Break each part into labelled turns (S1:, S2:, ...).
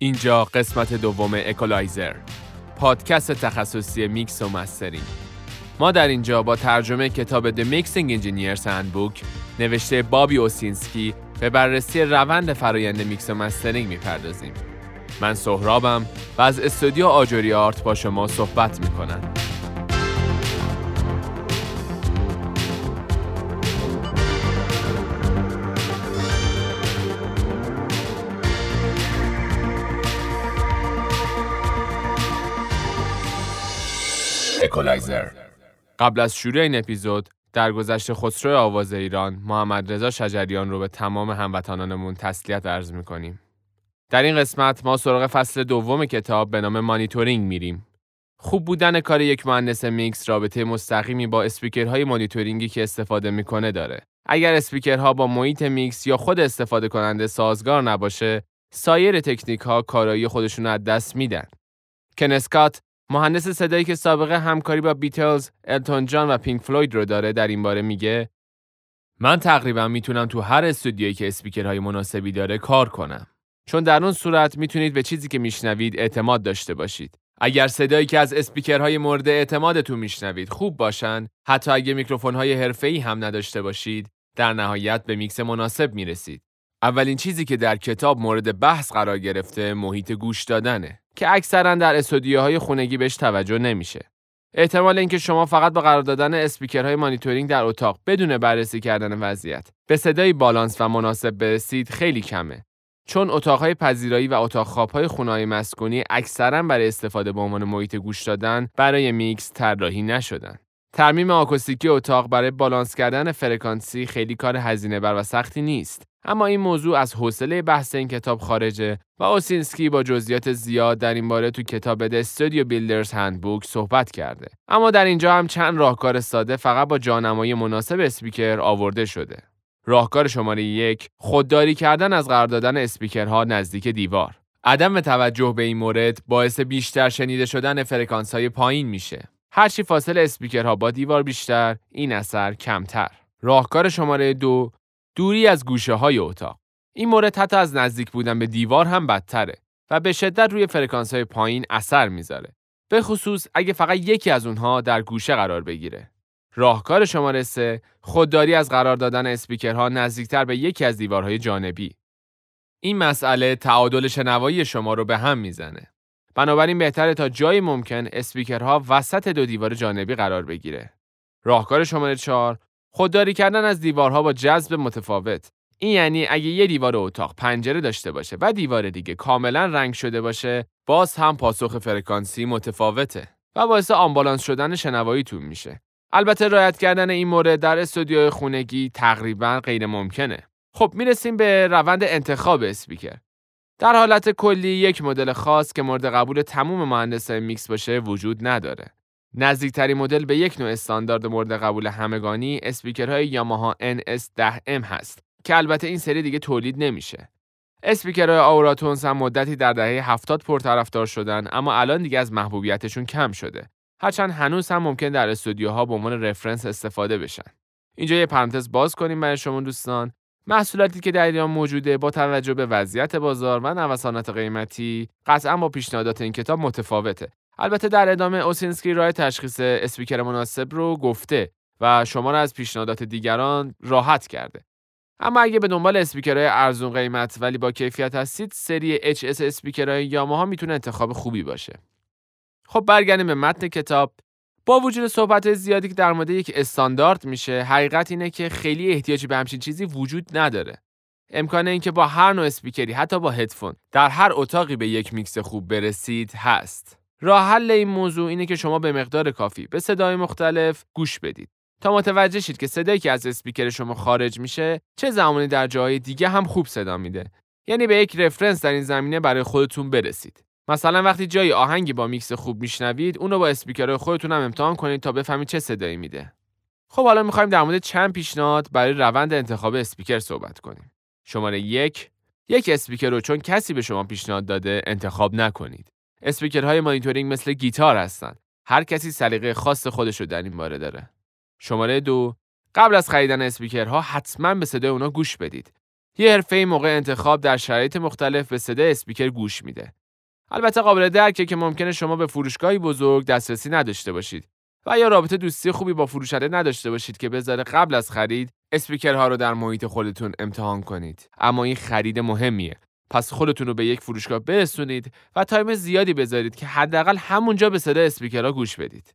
S1: اینجا قسمت دوم اکولایزر پادکست تخصصی میکس و mastering. ما در اینجا با ترجمه کتاب The Mixing Engineers Handbook نوشته بابی اوسینسکی به بررسی روند فرایند میکس و mastering می‌پردازیم. من سهرابم و از استودیو آجوری آرت با شما صحبت می‌کنم. اکولایزر قبل از شروع این اپیزود درگذشت خسرو آواز ایران محمد رضا شجریان رو به تمام هموطنانمون تسلیت عرض می‌کنیم. در این قسمت ما سراغ فصل دوم کتاب به نام مانیتورینگ میریم. خوب بودن کار یک مهندس میکس رابطه مستقیمی با speaker های monitoring ی که استفاده می‌کنه داره. اگر اسپیکرها با محیط میکس یا خود استفاده کننده سازگار نباشه، سایر تکنیک ها کارایی خودشون از دست میدن. کن اسکات مهندس صدایی که سابقه همکاری با بیتلز، التون جان و پینک فلوید رو داره در این باره میگه من تقریبا می‌تونم تو هر استودیویی که اسپیکرهای مناسبی داره کار کنم. چون در اون صورت می‌تونید به چیزی که میشنوید اعتماد داشته باشید. اگر صدایی که از اسپیکرهای مورد اعتمادتون میشنوید خوب باشن، حتی اگه میکروفونهای حرفه‌ای هم نداشته باشید، در نهایت به میکس مناسب می‌رسید. اولین چیزی که در کتاب مورد بحث قرار گرفته محیط گوش دادنه. که اکثرا در استودیوهای خونگی بهش توجه نمیشه. احتمال اینکه شما فقط با قرار دادن اسپیکرهای مانیتورینگ در اتاق بدون بررسی کردن وضعیت به صدای بالانس و مناسب برسید خیلی کمه. چون اتاقهای پذیرایی و اتاق خوابهای خونه‌های مسکونی اکثرا برای استفاده به عنوان محیط گوش دادن برای میکس طراحی نشدن. ترمیم آکوستیکی اتاق برای بالانس کردن فرکانسی خیلی کار هزینه بر و سختی نیست. اما این موضوع از حوصله بحث این کتاب خارجه و اوسینسکی با جزئیات زیاد در این باره تو کتاب The Studio Builders Handbook صحبت کرده. اما در اینجا هم چند راهکار ساده فقط با جانمایی مناسب اسپیکر آورده شده. راهکار شماره یک خودداری کردن از قرار دادن اسپیکرها نزدیک دیوار. عدم توجه به این مورد باعث بیشتر شنیده شدن فرکانس های پایین میشه. هرچی فاصله اسپیکرها با دیوار بیشتر، این اثر کمتر. راهکار شماره دو دوری از گوشه های اتاق. این مورد حتی از نزدیک بودن به دیوار هم بدتره و به شدت روی فرکانس های پایین اثر می‌ذاره. به خصوص اگه فقط یکی از اونها در گوشه قرار بگیره. راهکار شماره سه خودداری از قرار دادن اسپیکرها نزدیکتر به یکی از دیوارهای جانبی. این مسئله تعادل شنوایی شما رو به هم می‌زنه. بنابراین بهتره تا جای ممکن اسپیکرها وسط دو دیوار جانبی قرار بگیره. راهکار شماره 4 خودداری کردن از دیوارها با جذب متفاوت. این یعنی اگه یه دیوار اتاق پنجره داشته باشه و دیوار دیگه کاملا رنگ شده باشه باز هم پاسخ فرکانسی متفاوته و باعث unbalance شدن شنواییتون میشه. البته رعایت کردن این مورد در استودیوی خونگی تقریبا غیر ممکنه خب می‌رسیم به روند انتخاب اسپیکر. در حالت کلی یک مدل خاص که مورد قبول تموم مهندسای میکس باشه وجود نداره نزدیکترین مدل به یک نوع استاندارد مورد قبول همگانی اسپیکرهای یاماها NS10M هست که البته این سری دیگه تولید نمیشه. اسپیکرهای Auratones هم مدتی در دهه 70 پرطرفدار شدن اما الان دیگه از محبوبیتشون کم شده. هرچند هنوز هم ممکنه در استودیوها به عنوان reference استفاده بشن. اینجا یه پرانتز باز کنیم برای شما دوستان. محصولاتی که در ایران موجوده با توجه به وضعیت بازار و نوسانات قیمتی قطعا با پیشنهادات این کتاب متفاوته البته در ادامه اوسینسکی راه تشخیص اسپیکر مناسب رو گفته و شما را از پیشنهادات دیگران راحت کرده. اما اگه به دنبال اسپیکرهای ارزون قیمت ولی با کیفیت هستید سری HS اسپیکرهای یاماها می‌تونه انتخاب خوبی باشه. خب برگردیم به متن کتاب با وجود صحبت زیادی که در مورد یک استاندارد میشه حقیقت اینه که خیلی احتیاجی به همچین چیزی وجود نداره. امکان اینکه با هر نوع اسپیکری حتی با هدفون در هر اتاقی به یک میکس خوب برسید هست. راه حل این موضوع اینه که شما به مقدار کافی به صداهای مختلف گوش بدید. تا متوجه شید که صدایی که از اسپیکر شما خارج میشه چه زمانی در جای دیگه هم خوب صدا میده. یعنی به یک reference در این زمینه برای خودتون برسید. مثلا وقتی جایی آهنگی با میکس خوب میشنوید اونو با اسپیکر خودتون هم امتحان کنید تا بفهمید چه صدایی میده خب حالا می‌خوایم در مورد چند پیشنهاد برای روند انتخاب اسپیکر صحبت کنیم شماره یک یک اسپیکر رو چون کسی به شما پیشنهاد داده انتخاب نکنید اسپیکرهای مانیتورینگ مثل گیتار هستن. هر کسی سلیقه خاص خودش رو در این باره داره. شماره دو قبل از خریدن اسپیکرها حتما به صدای اونا گوش بدید. یه حرفه‌ای موقع انتخاب در شرایط مختلف به صدای اسپیکر گوش میده. البته قابل درکه که ممکنه شما به فروشگاهی بزرگ دسترسی نداشته باشید و یا رابطه دوستی خوبی با فروشنده نداشته باشید که بذاره قبل از خرید اسپیکرها رو در محیط خودتون امتحان کنید. اما این خرید مهمیه. پس خودتون رو به یک فروشگاه برسونید و time زیادی بذارید که حداقل همونجا به صدای اسپیکرها گوش بدید.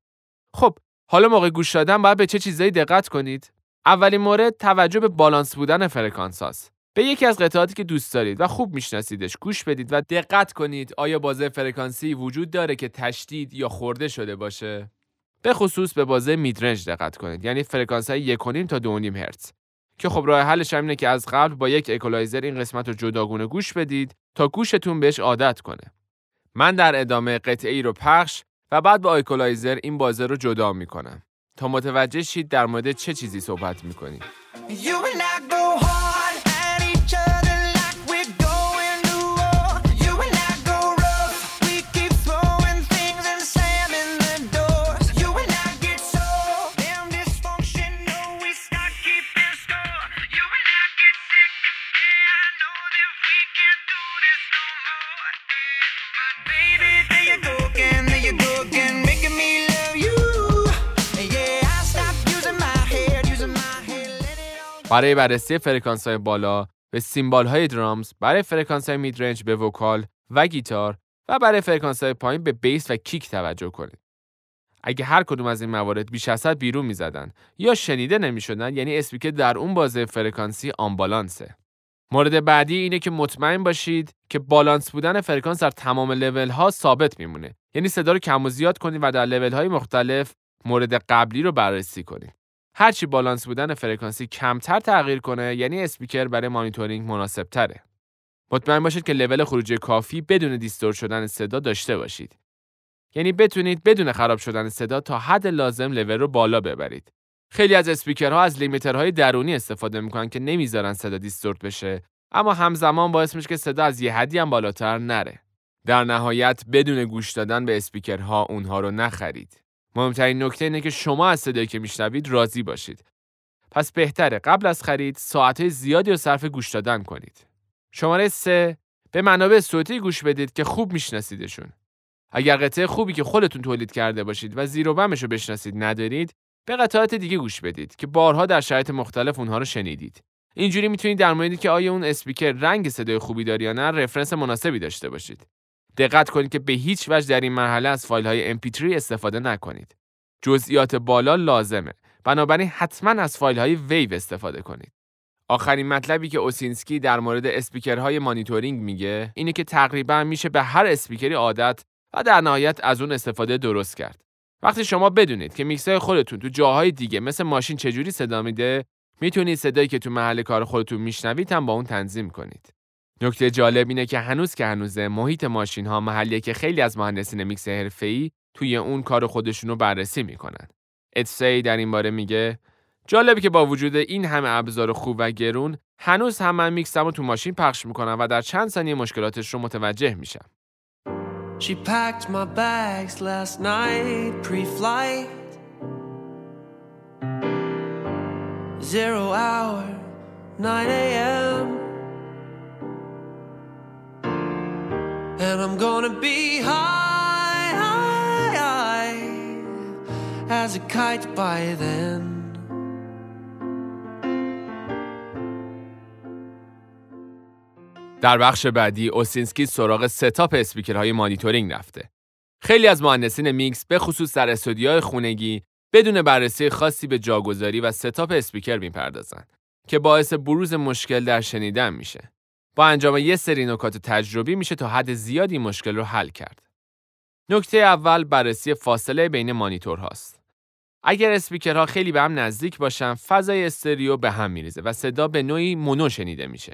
S1: خب، حالا موقع گوش دادن باید به چه چیزایی دقت کنید؟ اولین مورد توجه به بالانس بودن فرکانس هاست. به یکی از قطعاتی که دوست دارید و خوب میشناسیدش گوش بدید و دقت کنید آیا بازه فرکانسی وجود داره که تشدید یا خورده شده باشه؟ به خصوص به بازه midrange دقت کنید یعنی فرکانس های 1.5 تا 2.5 هرتز. که خب راه حلش اینه که از قبل با یک اکولایزر این قسمت رو جداگونه گوش بدید تا گوشتون بهش عادت کنه. من در ادامه قطعه ای رو پخش و بعد با اکولایزر این بازه رو جدا می‌کنم. تا متوجه شید در مورد چه چیزی صحبت می‌کنیم. برای بررسی فرکانس های بالا به cymbal های drums، برای فرکانس های midrange به vocal و گیتار و برای فرکانس های پایین به bass و kick توجه کنید. اگه هر کدوم از این موارد بیش از حد بیرون می‌زدن یا شنیده نمی‌شدن یعنی اسپیکر در اون بازه فرکانسی unbalance ه. مورد بعدی اینه که مطمئن باشید که بالانس بودن فرکانس در تمام لول ها ثابت میمونه. یعنی صدا رو کم و زیاد کنید و در لول های مختلف مورد قبلی رو بررسی کنید. هرچی بالانس بودن فرکانسی کمتر تغییر کنه یعنی اسپیکر برای مانیتورینگ مناسب تره. مطمئن باشید که لول خروجی کافی بدون distort شدن صدا داشته باشید. یعنی بتونید بدون خراب شدن صدا تا حد لازم لول رو بالا ببرید. خیلی از اسپیکرها از limiter های درونی استفاده می‌کنن که نمی‌ذارن صدا distort بشه اما همزمان باعث میشه که صدا از یه حدی هم بالاتر نره. در نهایت بدون گوش دادن به اسپیکرها اونها رو نخرید. مهمترین نکته اینه که شما از صدایی که میشنوید راضی باشید. پس بهتره قبل از خرید ساعتهای زیادی رو صرف گوش دادن کنید. شماره 3 به منابع صوتی گوش بدید که خوب میشناسیدشون. اگر قطعه خوبی که خودتون تولید کرده باشید و زیر و بمش رو بشناسید ندارید، به قطعات دیگه گوش بدید که بارها در شرایط مختلف اونها رو شنیدید. اینجوری می‌تونید در موردی که آیا اون اسپیکر رنگ صدای خوبی داره یا نه رفرنس مناسبی داشته باشید. دقت کنید که به هیچ وجه در این مرحله از فایل های MP3 استفاده نکنید. جزئیات بالا لازمه. بنابراین حتما از فایل های WAV استفاده کنید. آخرین مطلبی که اوسینسکی در مورد اسپیکرهای مانیتورینگ میگه اینه که تقریبا میشه به هر اسپیکری عادت و در نهایت از اون استفاده درست کرد. وقتی شما بدونید که میکس خودتون تو جاهای دیگه مثل ماشین چجوری صدا میده، می‌تونید صدایی که تو محل کار خودتون میشنوید هم با اون تنظیم کنید. نکته جالب اینه که هنوز که هنوزه محیط ماشین ها محلیه که خیلی از مهندسین میکس حرفه‌ای توی اون کار خودشون رو بررسی می‌کنن. اتسی در این باره میگه جالبه که با وجود این همه ابزار خوب و گرون هنوز هم من میکسم رو تو ماشین پخش می‌کنم و در چند ثانیه مشکلاتش رو متوجه میشم. She packed my bags last night pre-flight Zero hour, 9 a.m. And I'm gonna be high, high, high as a kite by then. در بخش بعدی اوسینسکی سراغ setup اسپیکرهای مانیتورینگ رفته. خیلی از مهندسین میکس به خصوص در استودیوهای خونگی بدون بررسی خاصی به جاگذاری و setup اسپیکر می‌پردازن که باعث بروز مشکل در شنیدن میشه. با انجام یه سری نکات تجربی میشه تا حد زیادی مشکل رو حل کرد. نکته اول بررسی فاصله بین مانیتور هاست. اگر اسپیکرها خیلی به هم نزدیک باشن، فضای استریو به هم میریزه و صدا به نوعی مونو شنیده میشه.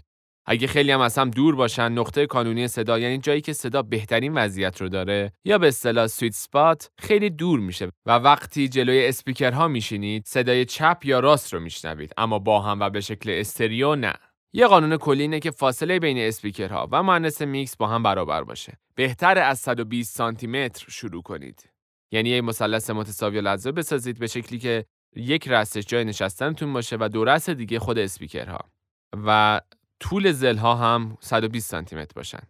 S1: اگه خیلی هم از هم دور باشن نقطه کانونی صدا یعنی جایی که صدا بهترین وضعیت رو داره یا به اصطلاح sweet spot خیلی دور میشه و وقتی جلوی اسپیکرها میشینید صدای چپ یا راست رو میشنوید اما با هم و به شکل استریو نه یه قانون کلی اینه که فاصله بین اسپیکرها و مهندس میکس با هم برابر باشه بهتره از 120 سانتی متر شروع کنید یعنی یه مثلث متساوی الاضلاع بسازید به شکلی که یک رأسش جای نشستنتون باشه و دو رأس دیگه خود اسپیکرها و طول ضلع‌ها هم 120 سانتی متر باشن.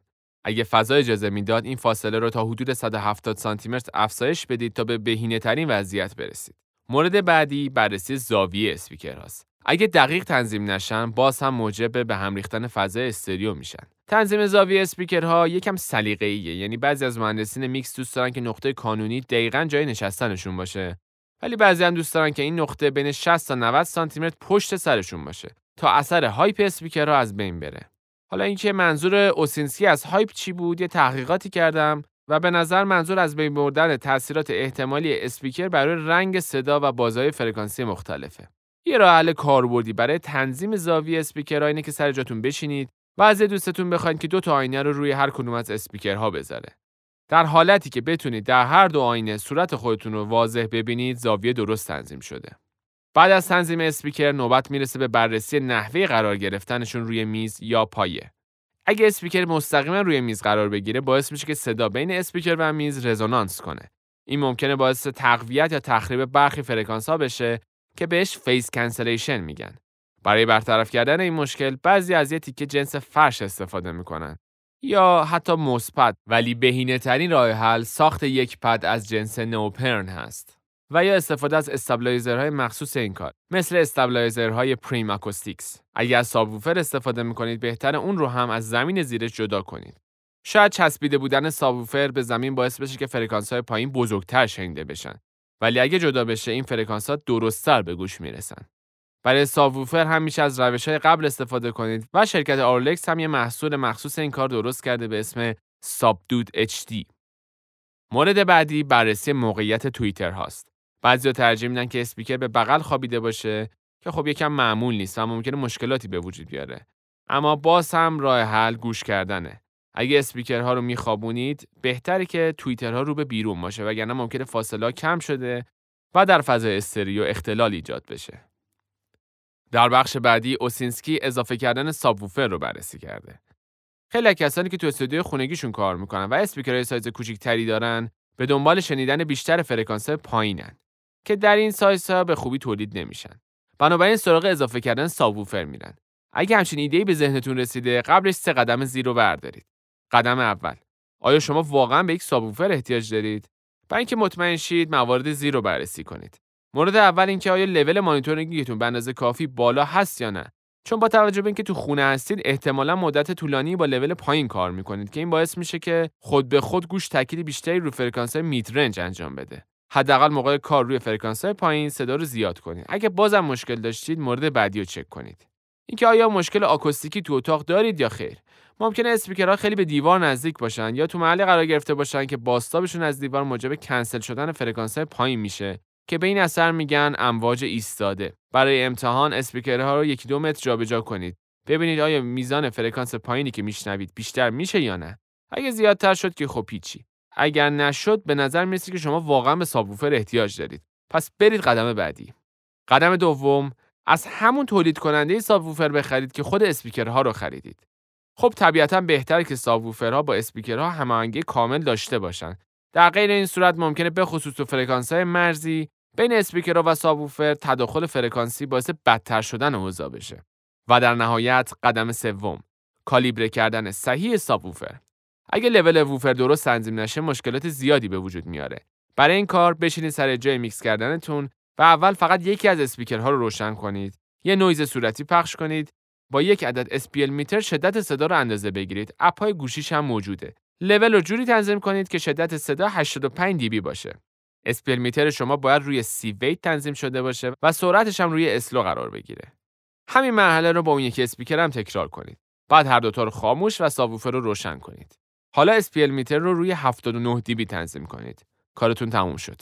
S1: اگه فضا اجازه می‌داد این فاصله رو تا حدود 170 سانتی متر افزایش بدید تا به بهینه ترین وضعیت برسید. مورد بعدی بررسی زاویه اسپیکر هاست. اگه دقیق تنظیم نشن باز هم موجب به هم ریختن فضای استریو میشن. تنظیم زاویه اسپیکرها یکم سلیقه‌ایه یعنی بعضی از مهندسین میکس دوست دارن که نقطه کانونی دقیقا جای نشستنشون باشه ولی بعضی هم دوست دارن که این نقطه بین 60 تا 90 سانتی متر پشت سرشون باشه تا اثر hype اسپیکرها از بین بره. حالا اینکه منظور اوسینسکی از hype چی بود یه تحقیقاتی کردم و به نظر منظور از بین بردن تاثیرات احتمالی اسپیکر برای رنگ صدا و بازه‌های فرکانسی مختلفه. یه راه حل کاربردی برای تنظیم زاویه اسپیکرها اینه که سر جاتون بشینید و از دوستتون بخواید که دو تا آینه رو روی هر کدوم از اسپیکرها بذاره. در حالتی که بتونید در هر دو آینه صورت خودتون رو واضح ببینید زاویه درست تنظیم شده. بعد از تنظیم اسپیکر نوبت می‌رسه به بررسی نحوه قرار گرفتنشون روی میز یا پایه. اگه اسپیکر مستقیما روی میز قرار بگیره باعث میشه که صدا بین اسپیکر و میز رزونانس کنه. این ممکنه باعث تقویت یا تخریب برخی فرکانس بشه که بهش phase cancellation میگن. برای برطرف کردن این مشکل بعضی از یه تیکه جنس فرش استفاده می‌کنن یا حتی mouse pad ولی بهینه ترین راه حل ساخت یک پد از جنس نئوپرن هست. و یا استفاده از stabilizer های مخصوص این کار مثل stabilizer های Primacoustic اگر از سابوفر استفاده می‌کنید بهتره اون رو هم از زمین زیرش جدا کنید شاید چسبیده بودن سابوفر به زمین باعث بشه که فرکانس های پایین بزرگتر شنیده بشن ولی اگه جدا بشه این فرکانس ها درستتر به گوش می‌رسن. برای سابوفر هم میشه از روش های قبل استفاده کنید و شرکت Auralex هم یه محصول مخصوص این کار درست کرده به اسم سابدود HD مورد بعدی بررسی موقعیت توییتر هاست. بعضیا ترجیح میدن که اسپیکر به بغل خوابیده باشه که خب یکم معمول نیست و ممکنه مشکلاتی به وجود بیاره. اما باز هم راه حل گوش کردنه. اگه اسپیکرها رو میخوابونید بهتره که توییترها رو به بیرون باشه وگرنه ممکنه فاصله کم شده و در فضای استریو اختلال ایجاد بشه در بخش بعدی اوسینسکی اضافه کردن سابوفر رو بررسی کرده خیلی کسانی که تو استودیو خونگیشون کار می‌کنن و اسپیکرهای سایز کوچیکتری دارن به دنبال شنیدن بیشتر فرکانس پایینن که در این سایزها به خوبی تولید نمیشن. بنابراین سراغ اضافه کردن سابوفر میرن. اگه همچین ایده‌ای به ذهنتون رسیده قبلش سه قدم زیر بردارید. قدم اول آیا شما واقعا به یک سابوفر احتیاج دارید؟ برای اینکه مطمئن شید موارد زیر رو بررسی کنید. مورد اول اینکه آیا لول مانیتورینگتون به اندازه کافی بالا هست یا نه؟ چون با توجه به اینکه تو خونه هستید احتمالا مدت طولانی با لول پایین کار می‌کنید که این باعث میشه که خود به خود گوش تاکید بیشتری رو فرکانس mid range انجام بده. حداقل موقع کار روی فرکانس پایین صدا رو زیاد کنید. اگه بازم مشکل داشتید مورد بعدی رو چک کنید. اینکه آیا مشکل آکوستیکی تو اتاق دارید یا خیر. ممکنه اسپیکرها خیلی به دیوار نزدیک باشن یا تو محلی قرار گرفته باشن که بازتابشون از دیوار موجب کنسل شدن فرکانس پایین میشه که به این اثر میگن امواج ایستاده. برای امتحان اسپیکرها رو یکی دو متر جابجا کنید. ببینید آیا میزان فرکانس پایینی که میشنوید بیشتر میشه یا نه. اگه زیادتر شد که خب پیچی. اگر نشد به نظر می‌رسه که شما واقعا به سابوفر احتیاج دارید. پس برید قدم بعدی. قدم دوم از همون تولید کننده سابوفر بخرید که خود اسپیکرها رو خریدید. خب طبیعتا بهتره که سابوفرها با اسپیکرها هماهنگی کامل داشته باشن. در غیر این صورت ممکنه به خصوص تو فرکانس های مرزی بین اسپیکرها و سابوفر تداخل فرکانسی باعث بدتر شدن اوضاع بشه. و در نهایت قدم سوم کالیبره کردن صحیح سابوفر. اگه لول ووفر درست تنظیم نشه مشکلات زیادی به وجود میاره. برای این کار بشینید سر جای میکس کردنتون و اول فقط یکی از اسپیکرها رو روشن کنید. یه نویز صورتی پخش کنید. با یک عدد SPL meter شدت صدا رو اندازه بگیرید. اپ های گوشیش هم موجوده. لول رو جوری تنظیم کنید که شدت صدا 85 dB باشه. SPL meter شما باید روی C weight تنظیم شده باشه و سرعتش هم روی slow قرار بگیره. همین مرحله رو با اون یکی اسپیکر هم تکرار کنید. بعد هر دوتا رو خاموش و سابوفر رو روشن کنید. حالا SPL meter رو روی 79 dB تنظیم کنید. کارتون تموم شد.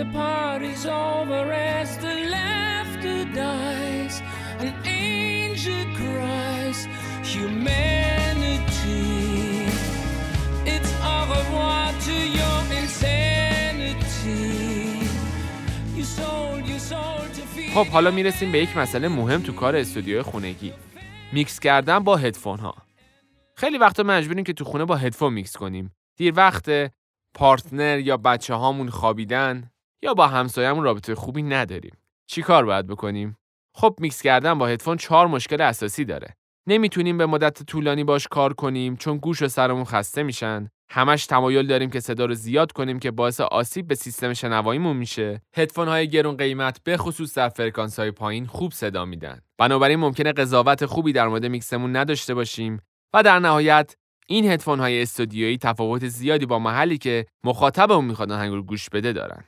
S1: The party's over as the laughter dies. An angel cries. Humanity. It's au revoir to your insanity. You sold your soul to feed خب حالا می‌رسیم به یک مسئله مهم تو کار استودیوی خونگی. میکس کردن با هدفون ها. خیلی وقتا مجبوریم که تو خونه با هدفون میکس کنیم. دیر وقته partner یا بچه هامون خوابیدن یا با همسایه‌مون رابطه خوبی نداریم. چی کار باید بکنیم؟ خب میکس کردن با هدفون چهار مشکل اساسی داره. نمی‌تونیم به مدت طولانی باش کار کنیم چون گوش و سرمون خسته میشن. همش تمایل داریم که صدا رو زیاد کنیم که باعث آسیب به سیستم شنواییمون میشه. هدفون های گرون قیمت به خصوص در فرکانس های پایین خوب صدا میدن. بنابراین ممکنه قضاوت خوبی در مورد میکسمون نداشته باشیم و در نهایت این هدفون های استودیویی تفاوت زیادی با محلی که مخاطبمون می‌خواد آهنگ رو گوش بده دارن.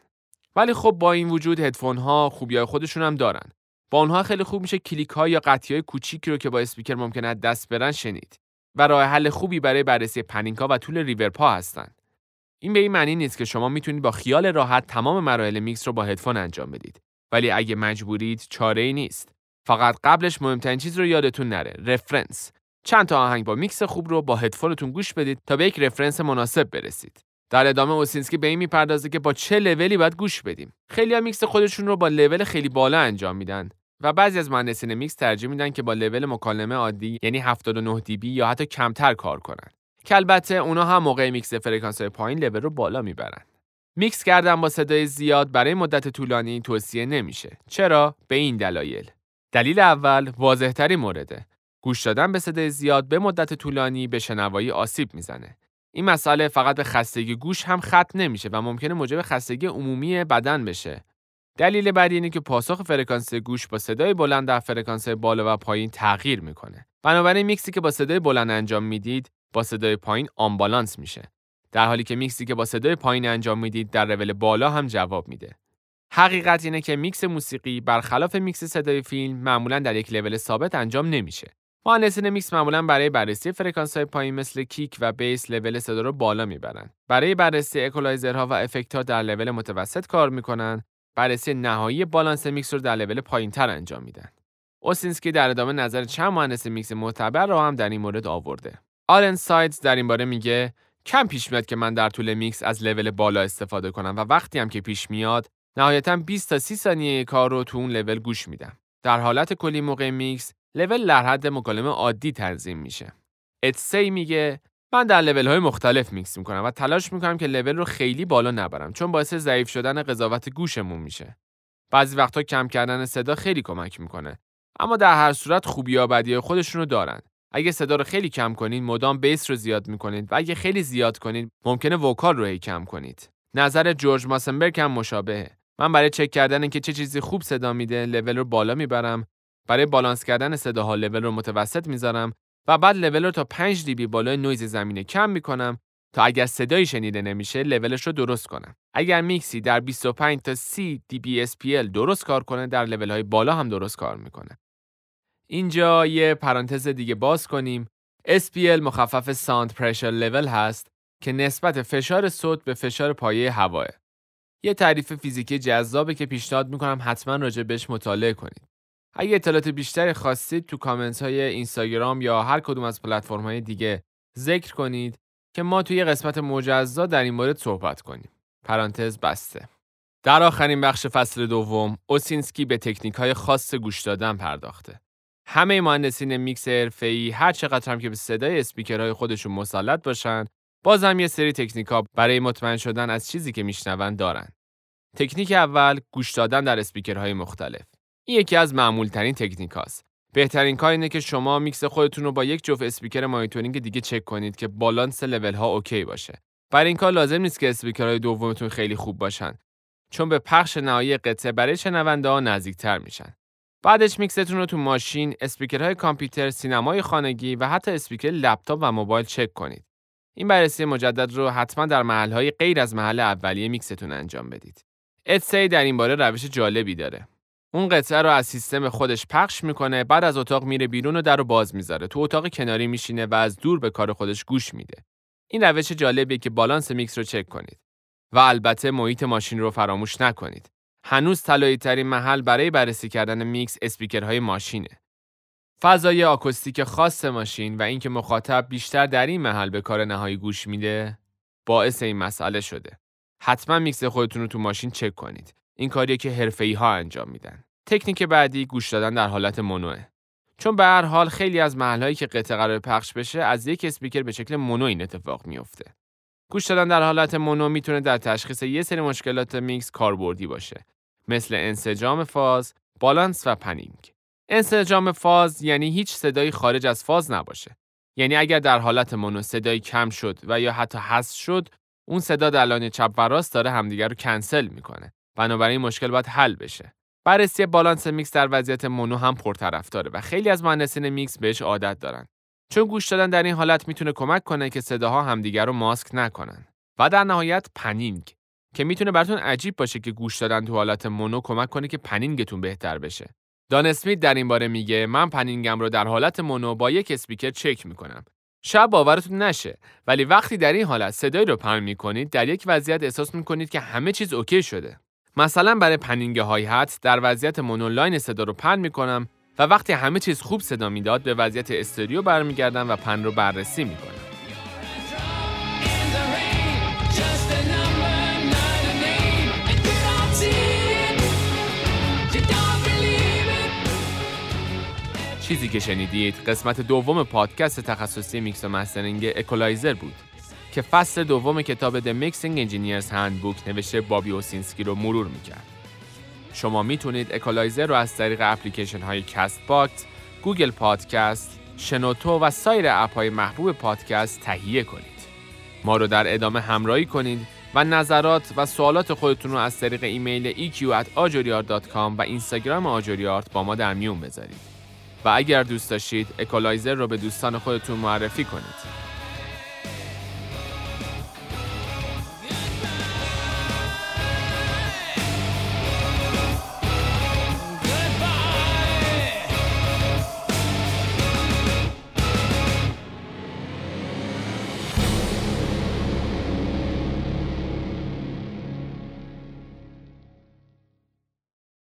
S1: ولی خب با این وجود هدفون ها خوبی های خودشون هم دارن. با اونها خیلی خوب میشه کلیک ها یا قطعی های کوچیکی رو که با اسپیکر ممکنه دست برن شنید و راه حل خوبی برای بررسی panning ها و طول reverb ها هستن. این به این معنی نیست که شما می‌تونید با خیال راحت تمام مراحل میکس رو با هدفون انجام بدید. ولی اگه مجبورید چاره ای نیست. فقط قبلش مهمترین چیز رو یادتون نره reference چند تا آهنگ با میکس خوب رو با هدفونتون گوش بدید تا به یک reference مناسب برسید. در ادامه اوسینسکی به این می‌پردازه که با چه لولی باید گوش بدیم. خیلیا میکس خودشون رو با لول خیلی بالا انجام میدن و بعضی از مهندسین میکس ترجیح میدن که با لول مکالمه عادی یعنی 79 dB یا حتی کمتر کار کنن. که البته اونا هم موقع میکس فرکانس پایین لول رو بالا می‌برن. میکس کردن با صدای زیاد برای مدت طولانی توصیه نمیشه. چرا؟ به این دلایل. دلیل اول واضحترین مورده. گوش دادن به صدای زیاد به مدت طولانی به شنوایی آسیب می‌زنه این مسئله فقط به خستگی گوش هم ختم نمیشه و ممکنه موجب خستگی عمومی بدن بشه دلیل بعدی اینه که پاسخ فرکانس گوش با صدای بلند در فرکانس بالا و پایین تغییر می‌کنه. بنابراین میکسی که با صدای بلند انجام می‌دید با صدای پایین unbalance میشه. در حالی که میکسی که با صدای پایین انجام می‌دید در رول بالا هم جواب میده. حقیقت اینه که میکس موسیقی برخلاف میکس صدای فیلم معمولا در یک لول ثابت انجام نمیشه. مهندسین میکس معمولا برای بررسی فرکانس های پایین مثل kick و bass level صدا رو بالا می‌برن. برای بررسی اکولایزرها و افکت در لول متوسط کار می‌کنن بررسی نهایی بالانس میکس رو در لول پایینتر انجام میدن. اوسینسکی در ادامه نظر چند مهندس میکس معتبر را هم در این مورد آورده. آلن سایدز در این باره میگه کم پیش میاد که من در طول میکس از لول بالا استفاده کنم و وقتی هم که پیش میاد نهایتا 20 تا 30 ثانیه کار رو تو اون لول گوش میدم. در حالت کلی موقع میکس لول در حد مکالمه عادی تنظیم میشه. اتسی میگه من در لول های مختلف میکس می‌کنم و تلاش می‌کنم که لول رو خیلی بالا نبرم چون باعث ضعیف شدن قضاوت گوشمون میشه. بعضی وقتا کم کردن صدا خیلی کمک می‌کنه. اما در هر صورت خوبی یا بدی خودشون رو دارن. اگه صدا رو خیلی کم کنید مدام bass رو زیاد می‌کنید و اگه خیلی زیاد کنید ممکنه vocal رو هی کم کنید. نظر جورج ماسنبرگ هم مشابهه. من برای چک کردن که چه چیزی خوب صدا میده لول رو بالا می‌برم برای بالانس کردن صداها لول رو متوسط می‌ذارم و بعد level رو تا 5 dB بالای نویز زمینه کم می‌کنم تا اگر صدایی شنیده نمیشه لولش رو درست کنم. اگر میکسی در 25 تا 30 dB SPL درست کار کنه در لول های بالا هم درست کار می‌کنه. اینجا یه پرانتز دیگه باز کنیم. SPL مخفف sound pressure level هست که نسبت فشار صوت به فشار پایه هواه. یه تعریف فیزیکی جذابه که پیشنهاد می‌کنم حتما راجع بهش مطالعه کنید. اگه اطلاعات بیشتری خواستید تو کامنت های اینستاگرام یا هر کدوم از پلتفرم های دیگه ذکر کنید که ما توی قسمت مجزا در این مورد صحبت کنیم. پرانتز بسته. در آخرین بخش فصل دوم، اوسینسکی به تکنیک های خاص گوش دادن پرداخته. همه مهندسین میکس حرفه‌ای هر چقدر هم که به صدای اسپیکرهای خودشون مسلط باشن، بازم یه سری تکنیک ها برای مطمئن شدن از چیزی که میشنون دارن. تکنیک اول گوش دادن در اسپیکرهای مختلف. این یکی از معمول ترین تکنیک هاست. بهترین کار اینه که شما میکس خودتون رو با یک جفت اسپیکر مانیتورینگ دیگه چک کنید که بالانس level ها OK باشه. برای این کار لازم نیست که اسپیکرهای دومتون خیلی خوب باشن چون به پخش نهایی قطعه برای شنونده ها نزدیکتر میشن. بعدش میکستون رو تو ماشین، اسپیکرهای کامپیوتر، سینمای خانگی و حتی اسپیکر لپتاپ و موبایل چک کنید. این بررسی مجدد رو حتما در محلهای غیر از محل اولیه میکستون انجام بدید. اتسی در این باره روش جالبی داره. اون قطعه رو از سیستم خودش پخش می‌کنه بعد از اتاق میره بیرون و در رو باز می‌ذاره. تو اتاق کناری میشینه و از دور به کار خودش گوش میده. این روش جالبیه که بالانس میکس رو چک کنید و البته محیط ماشین رو فراموش نکنید. هنوز طلایی ترین محل برای بررسی کردن میکس اسپیکرهای ماشینه. فضای آکوستیک خاص ماشین و اینکه مخاطب بیشتر در این محل به کار نهایی گوش میده باعث این مسئله شده. حتما میکس خودتون رو تو ماشین چک کنید. این کاریه که حرفه‌ای ها انجام میدن. تکنیک بعدی گوش دادن در حالت mono ه. چون به هر حال خیلی از محلهایی که قطعه قرار پخش بشه از یک اسپیکر به شکل mono این اتفاق میفته. گوش دادن در حالت mono می‌تونه در تشخیص یه سری مشکلات میکس کاربردی باشه مثل انسجام فاز، بالانس و panning. انسجام فاز یعنی هیچ صدایی خارج از فاز نباشه. یعنی اگر در حالت mono صدایی کم شد و یا حتی حذف شد، اون صدا در line چپ و راست داره همدیگر رو کنسل می‌کنه. بنابراین مشکل باید حل بشه. بررسی بالانس میکس در وضعیت mono هم پرطرفداره و خیلی از مهندسین میکس بهش عادت دارن. چون گوش دادن در این حالت می‌تونه کمک کنه که صداها همدیگر رو ماسک نکنن. و در نهایت panning که می‌تونه براتون عجیب باشه که گوش دادن تو حالت مونو کمک کنه که panning تون بهتر بشه. دان اسمیت در این باره میگه من panning م رو در حالت مونو با یک اسپیکر چک می‌کنم. شاید باورتون نشه ولی وقتی در این حالت صدایی رو pan می‌کنید در یک وضعیت احساس می‌کنید که همه چیز okay شده. مثلا برای panning hi-hat در وضعیت مونو این صدا رو pan می‌کنم و وقتی همه چیز خوب صدا می‌داد به وضعیت استریو برمیگردم و pan رو بررسی می‌کنم. چیزی که شنیدید قسمت دوم پادکست تخصصی میکس و mastering اکولایزر بود که فصل دوم کتاب The Mixing Engineer's Handbook نوشته بابی اوسینسکی رو مرور می‌کرد. شما می‌تونید اکولایزر رو از طریق اپلیکیشن های کست باکس، گوگل پادکست، شنوتو و سایر اپ های محبوب پادکست تهیه کنید. ما رو در ادامه همراهی کنید و نظرات و سوالات خودتون رو از طریق ایمیل eq@ajuriart.com و اینستاگرام آجوریارت با ما در میون بذارید. و اگر دوست داشتید اکولایزر رو به دوستان خودتون معرفی کنید.